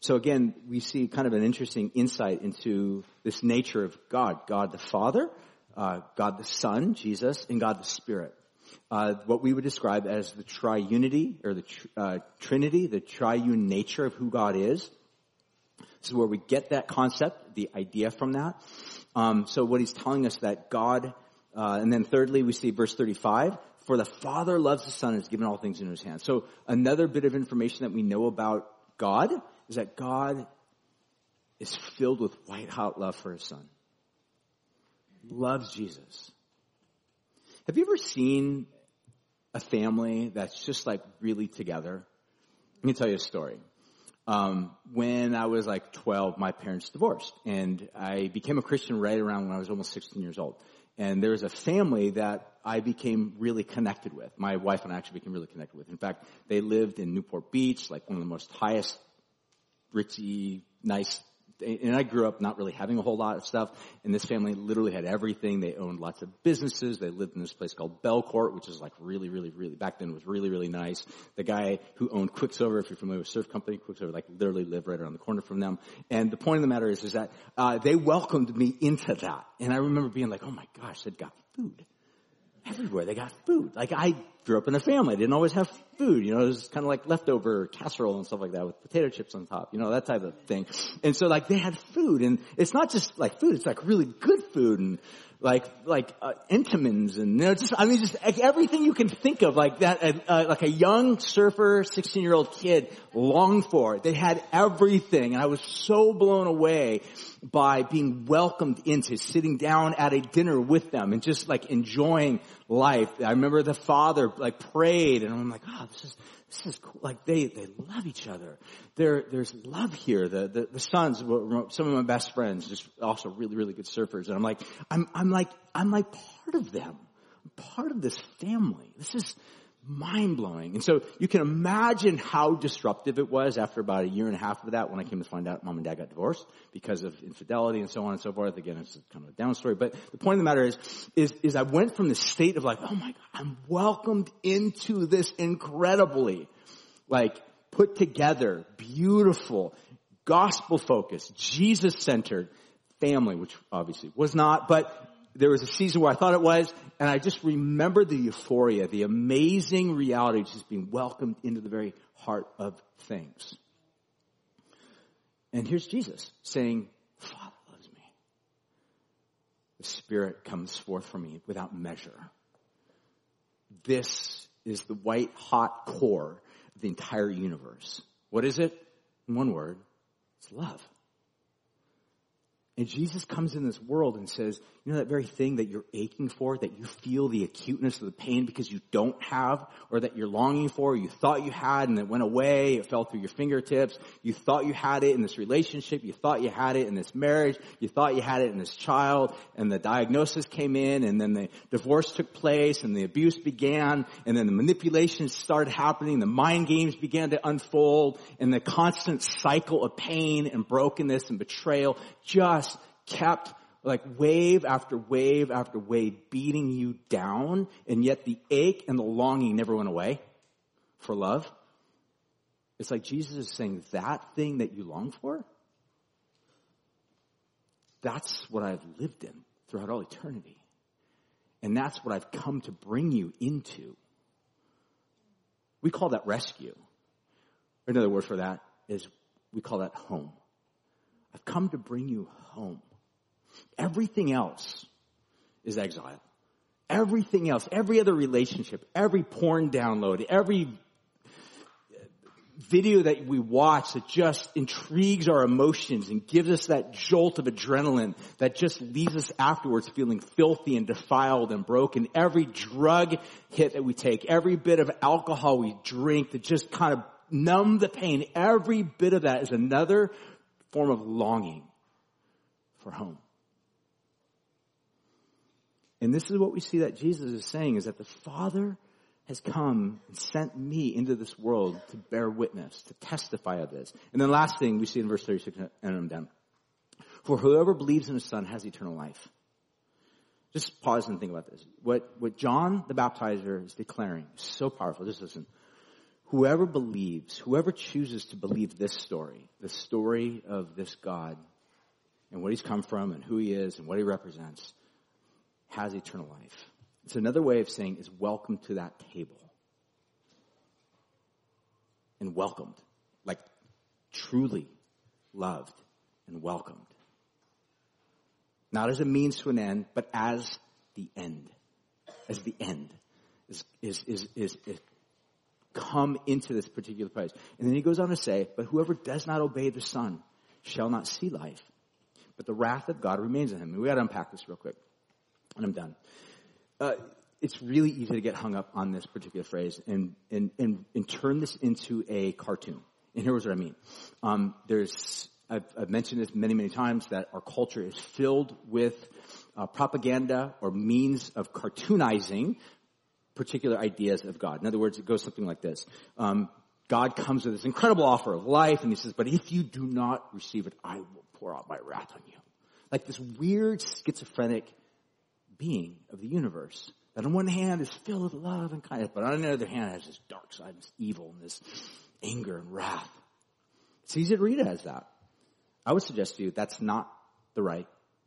So again, we see kind of an interesting insight into this nature of God. God the Father, uh, God the Son, Jesus, and God the Spirit. Uh, what we would describe as the triunity or the tr- uh, Trinity, the triune nature of who God is. This is where we get that concept, the idea from that. Um, so what he's telling us that God, uh, and then thirdly, we see verse 35, for the Father loves the Son and has given all things into his hands. So another bit of information that we know about God is that God is filled with white hot love for his Son. Loves Jesus. Have you ever seen a family that's just like really together? Let me tell you a story. Um, when I was like 12, my parents divorced, and I became a Christian right around when I was almost 16 years old. And there was a family that I became really connected with. My wife and I actually became really connected with. In fact, they lived in Newport Beach, like one of the most highest, richy, nice and I grew up not really having a whole lot of stuff, and this family literally had everything. They owned lots of businesses. They lived in this place called Belcourt, which is like really, really, really, back then was really, really nice. The guy who owned Quiksilver, if you're familiar with surf company, Quiksilver like literally lived right around the corner from them. And the point of the matter is, is that, uh, they welcomed me into that. And I remember being like, oh my gosh, they've got food everywhere. They got food. Like I grew up in a family. I didn't always have food. You know, it was kind of like leftover casserole and stuff like that with potato chips on top. You know, that type of thing. And so like they had food and it's not just like food. It's like really good food and like like uh, and you know, just I mean just like, everything you can think of like that uh, uh, like a young surfer 16 year old kid longed for they had everything and I was so blown away by being welcomed into sitting down at a dinner with them and just like enjoying life I remember the father like prayed and I'm like oh this is this is cool. Like they, they love each other. There, there's love here. The, the, the sons, were, some of my best friends, just also really, really good surfers. And I'm like, I'm, I'm like, I'm like part of them. I'm part of this family. This is, mind blowing. And so you can imagine how disruptive it was after about a year and a half of that when I came to find out mom and dad got divorced because of infidelity and so on and so forth. Again, it's kind of a down story, but the point of the matter is, is, is I went from the state of like, oh my God, I'm welcomed into this incredibly, like, put together, beautiful, gospel focused, Jesus centered family, which obviously was not, but there was a season where I thought it was, and I just remember the euphoria, the amazing reality of just being welcomed into the very heart of things. And here's Jesus saying, Father loves me. The Spirit comes forth from me without measure. This is the white hot core of the entire universe. What is it? In one word, it's love. And Jesus comes in this world and says, you know that very thing that you're aching for, that you feel the acuteness of the pain because you don't have, or that you're longing for, or you thought you had and it went away, it fell through your fingertips, you thought you had it in this relationship, you thought you had it in this marriage, you thought you had it in this child, and the diagnosis came in, and then the divorce took place, and the abuse began, and then the manipulation started happening, the mind games began to unfold, and the constant cycle of pain and brokenness and betrayal just kept like wave after wave after wave beating you down, and yet the ache and the longing never went away for love. It's like Jesus is saying that thing that you long for, that's what I've lived in throughout all eternity. And that's what I've come to bring you into. We call that rescue. Another word for that is we call that home. I've come to bring you home. Everything else is exile. Everything else, every other relationship, every porn download, every video that we watch that just intrigues our emotions and gives us that jolt of adrenaline that just leaves us afterwards feeling filthy and defiled and broken. Every drug hit that we take, every bit of alcohol we drink that just kind of numb the pain, every bit of that is another form of longing for home. And this is what we see that Jesus is saying is that the Father has come and sent me into this world to bear witness, to testify of this. And then last thing we see in verse 36, and I'm done. For whoever believes in the Son has eternal life. Just pause and think about this. What, what John the Baptizer is declaring is so powerful. Just listen. Whoever believes, whoever chooses to believe this story, the story of this God and what he's come from and who he is and what he represents, has eternal life. It's another way of saying is welcome to that table. And welcomed. Like truly loved and welcomed. Not as a means to an end, but as the end. As the end. Is, is, is, is, is come into this particular place. And then he goes on to say, but whoever does not obey the Son shall not see life, but the wrath of God remains in him. And we gotta unpack this real quick. And I'm done uh, it's really easy to get hung up on this particular phrase and, and, and, and turn this into a cartoon. And here's what I mean. Um, there's, I've, I've, mentioned this many, many times that our culture is filled with uh, propaganda or means of cartoonizing particular ideas of God. In other words, it goes something like this. Um, God comes with this incredible offer of life and he says, but if you do not receive it, I will pour out my wrath on you. Like this weird schizophrenic being of the universe. That on one hand is filled with love and kindness, but on the other hand has this dark side, this evil and this anger and wrath. It's easy to read it as that. I would suggest to you that's not the right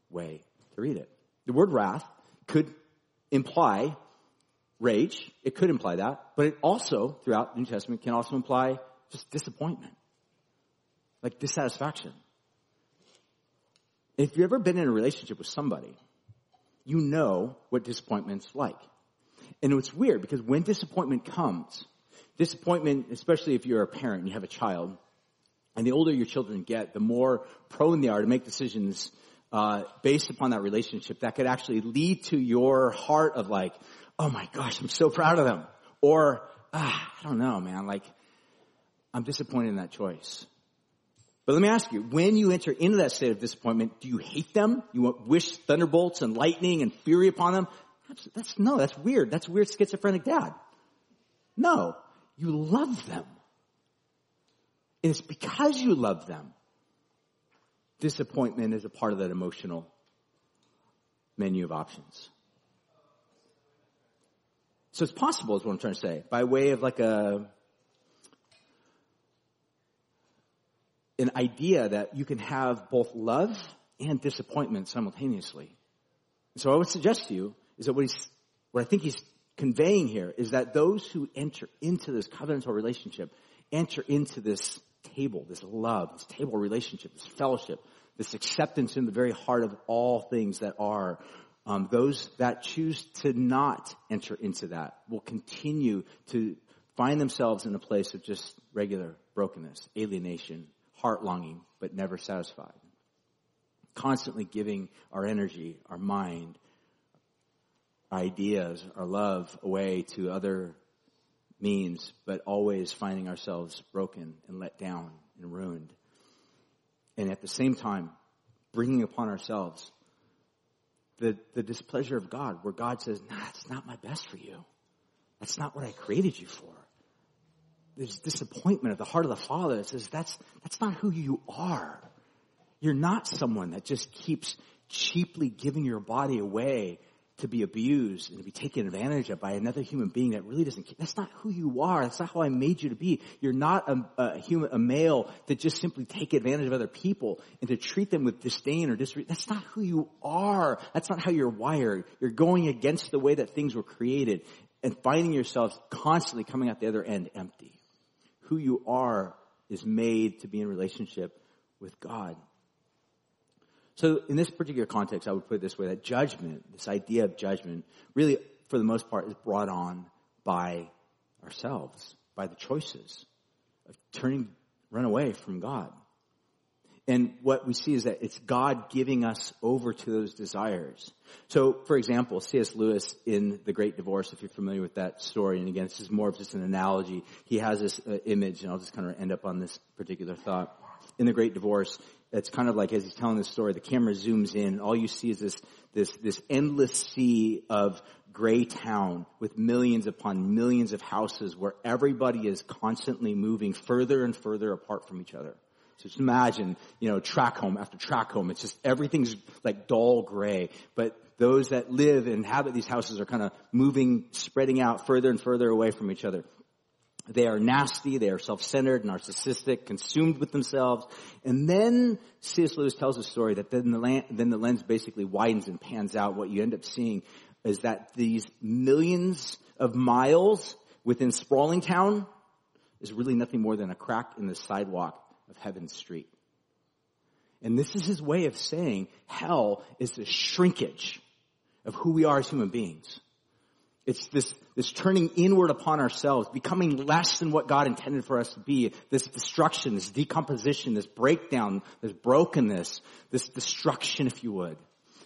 way to read it. The word wrath could imply rage. It could imply that, but it also, throughout the New Testament, can also imply just disappointment. Like dissatisfaction. If you've ever been in a relationship with somebody you know what disappointment's like. And it's weird because when disappointment comes, disappointment, especially if you're a parent and you have a child, and the older your children get, the more prone they are to make decisions uh, based upon that relationship that could actually lead to your heart of like, oh my gosh, I'm so proud of them. Or, ah, I don't know, man, like, I'm disappointed in that choice. But let me ask you, when you enter into that state of disappointment, do you hate them? You wish thunderbolts and lightning and fury upon them? That's, that's no, that's weird. That's weird schizophrenic dad. No, you love them. And it's because you love them. Disappointment is a part of that emotional menu of options. So it's possible is what I'm trying to say. By way of like a an idea that you can have both love and disappointment simultaneously. So I would suggest to you is that what he's, what I think he's conveying here is that those who enter into this covenantal relationship enter into this table, this love, this table relationship, this fellowship, this acceptance in the very heart of all things that are. Um, those that choose to not enter into that will continue to find themselves in a place of just regular brokenness, alienation, heart longing, but never satisfied. Constantly giving our energy, our mind, ideas, our love away to other means, but always finding ourselves broken and let down and ruined. And at the same time, bringing upon ourselves the, the displeasure of God, where God says, nah, it's not my best for you. That's not what I created you for there's disappointment at the heart of the Father that says that's, that's not who you are. You're not someone that just keeps cheaply giving your body away to be abused and to be taken advantage of by another human being that really doesn't care. That's not who you are. That's not how I made you to be. You're not a, a human, a male to just simply take advantage of other people and to treat them with disdain or disrespect. That's not who you are. That's not how you're wired. You're going against the way that things were created and finding yourself constantly coming out the other end empty who you are is made to be in relationship with God. So in this particular context, I would put it this way, that judgment, this idea of judgment, really, for the most part, is brought on by ourselves, by the choices of turning, run away from God. And what we see is that it's God giving us over to those desires. So, for example, C.S. Lewis in The Great Divorce, if you're familiar with that story, and again, this is more of just an analogy, he has this uh, image, and I'll just kind of end up on this particular thought. In The Great Divorce, it's kind of like as he's telling the story, the camera zooms in, and all you see is this, this, this endless sea of gray town with millions upon millions of houses where everybody is constantly moving further and further apart from each other. So just imagine, you know, track home after track home. It's just everything's like dull gray. But those that live and inhabit these houses are kind of moving, spreading out further and further away from each other. They are nasty, they are self-centered, narcissistic, consumed with themselves. And then C.S. Lewis tells a story that then the, land, then the lens basically widens and pans out. What you end up seeing is that these millions of miles within sprawling town is really nothing more than a crack in the sidewalk of Heaven's Street. And this is his way of saying hell is the shrinkage of who we are as human beings. It's this, this turning inward upon ourselves, becoming less than what God intended for us to be. This destruction, this decomposition, this breakdown, this brokenness, this destruction, if you would.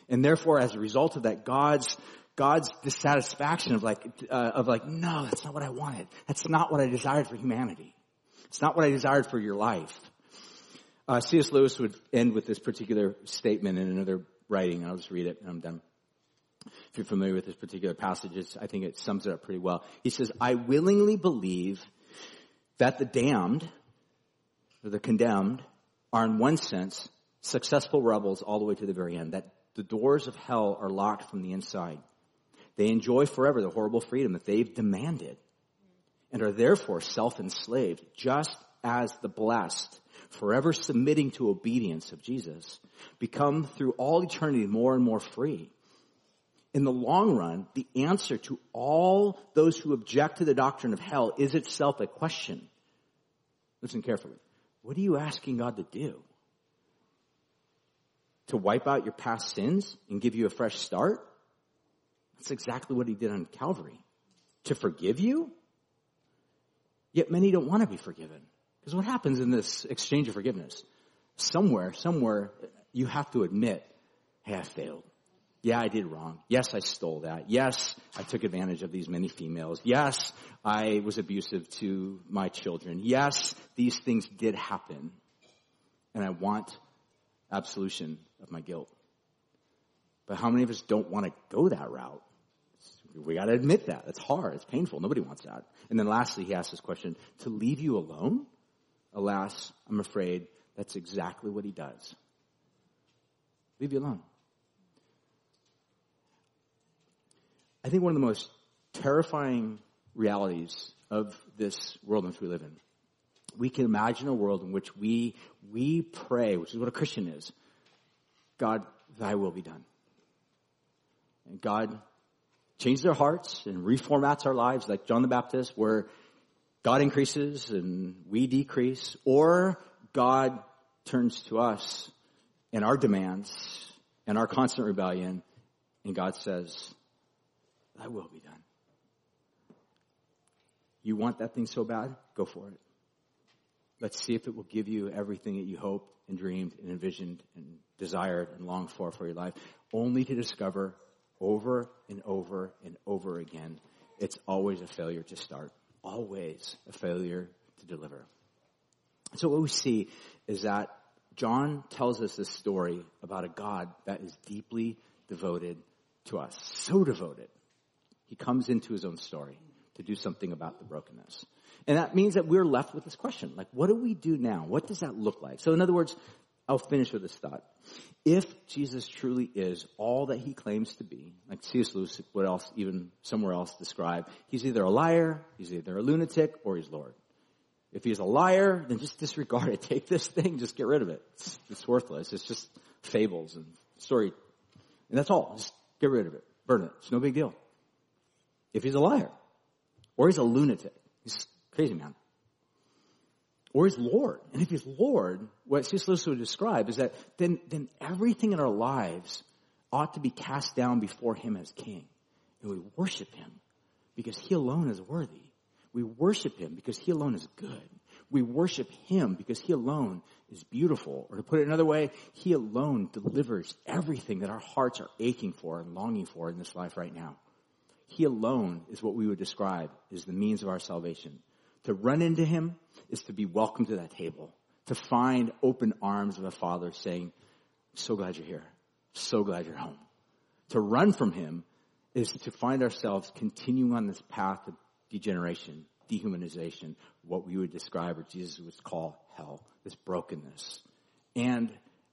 And therefore, as a result of that, God's God's dissatisfaction of like, uh, of like, no, that's not what I wanted. That's not what I desired for humanity. It's not what I desired for your life. Uh, C.S. Lewis would end with this particular statement in another writing. I'll just read it and I'm done. If you're familiar with this particular passage, I think it sums it up pretty well. He says, I willingly believe that the damned, or the condemned, are in one sense successful rebels all the way to the very end. That the doors of hell are locked from the inside. They enjoy forever the horrible freedom that they've demanded and are therefore self-enslaved, just as the blessed forever submitting to obedience of Jesus, become through all eternity more and more free. In the long run, the answer to all those who object to the doctrine of hell is itself a question. Listen carefully. What are you asking God to do? To wipe out your past sins and give you a fresh start? That's exactly what he did on Calvary. To forgive you? Yet many don't want to be forgiven. Because what happens in this exchange of forgiveness? Somewhere, somewhere, you have to admit, hey, I failed. Yeah, I did wrong. Yes, I stole that. Yes, I took advantage of these many females. Yes, I was abusive to my children. Yes, these things did happen. And I want absolution of my guilt. But how many of us don't want to go that route? We gotta admit that. It's hard. It's painful. Nobody wants that. And then lastly, he asks this question, to leave you alone? Alas, I'm afraid that's exactly what he does. Leave you alone. I think one of the most terrifying realities of this world in which we live in. We can imagine a world in which we, we pray, which is what a Christian is. God, thy will be done. And God changes our hearts and reformats our lives like John the Baptist where God increases and we decrease, or God turns to us and our demands and our constant rebellion, and God says, Thy will be done. You want that thing so bad? Go for it. Let's see if it will give you everything that you hoped and dreamed and envisioned and desired and longed for for your life, only to discover over and over and over again, it's always a failure to start always a failure to deliver. So what we see is that John tells us this story about a God that is deeply devoted to us. So devoted. He comes into his own story to do something about the brokenness. And that means that we're left with this question, like, what do we do now? What does that look like? So in other words, I'll finish with this thought. If Jesus truly is all that he claims to be, like C.S. Lewis what else, even somewhere else describe, he's either a liar, he's either a lunatic, or he's Lord. If he's a liar, then just disregard it. Take this thing, just get rid of it. It's, it's worthless. It's just fables and story. And that's all. Just get rid of it. Burn it. It's no big deal. If he's a liar, or he's a lunatic, he's crazy man or he's Lord. And if he's Lord, what C.S. Lewis would describe is that then, then everything in our lives ought to be cast down before him as king. And we worship him because he alone is worthy. We worship him because he alone is good. We worship Him because He alone is beautiful. Or to put it another way, He alone delivers everything that our hearts are aching for and longing for in this life right now. He alone is what we would describe as the means of our salvation. To run into Him is to be welcome to that table. To find open arms of a Father saying, so glad you're here. So glad you're home. To run from Him is to find ourselves continuing on this path of degeneration, dehumanization, what we would describe or Jesus would call hell, this brokenness. And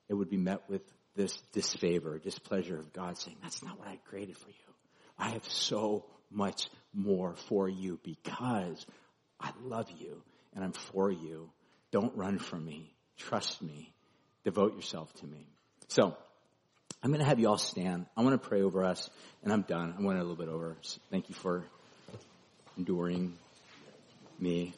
it would be met with this disfavor, displeasure of God saying, that's not what I created for you. I have so much more for you because I love you and I'm for you. Don't run from me. Trust me. Devote yourself to me. So, I'm going to have you all stand. I want to pray over us, and I'm done. I went a little bit over. So thank you for enduring me,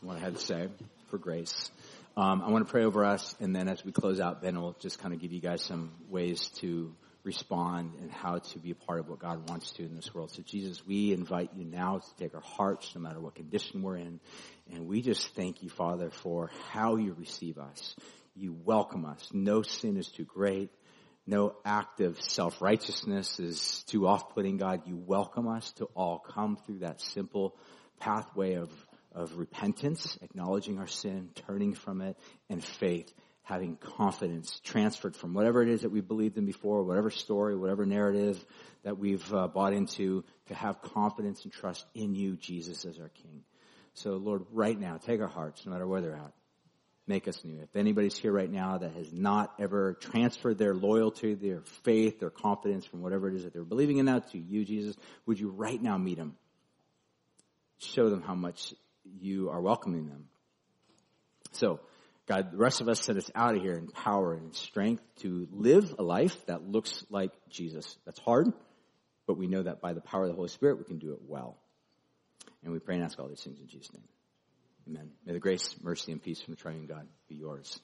what I had to say, for grace. Um, I want to pray over us, and then as we close out, Ben will just kind of give you guys some ways to respond and how to be a part of what God wants to in this world. So Jesus, we invite you now to take our hearts, no matter what condition we're in, and we just thank you, Father, for how you receive us. You welcome us. No sin is too great. No act of self-righteousness is too off-putting, God. You welcome us to all come through that simple pathway of, of repentance, acknowledging our sin, turning from it, and faith, having confidence transferred from whatever it is that we believed in before, whatever story, whatever narrative that we've uh, bought into, to have confidence and trust in you, Jesus, as our King. So Lord, right now, take our hearts, no matter where they're at make us new. If anybody's here right now that has not ever transferred their loyalty, their faith, their confidence from whatever it is that they're believing in now to you, Jesus, would you right now meet them? Show them how much you are welcoming them. So, God, the rest of us set us out of here in power and strength to live a life that looks like Jesus. That's hard, but we know that by the power of the Holy Spirit, we can do it well. And we pray and ask all these things in Jesus' name. Amen. May the grace, mercy, and peace from the triune God be yours.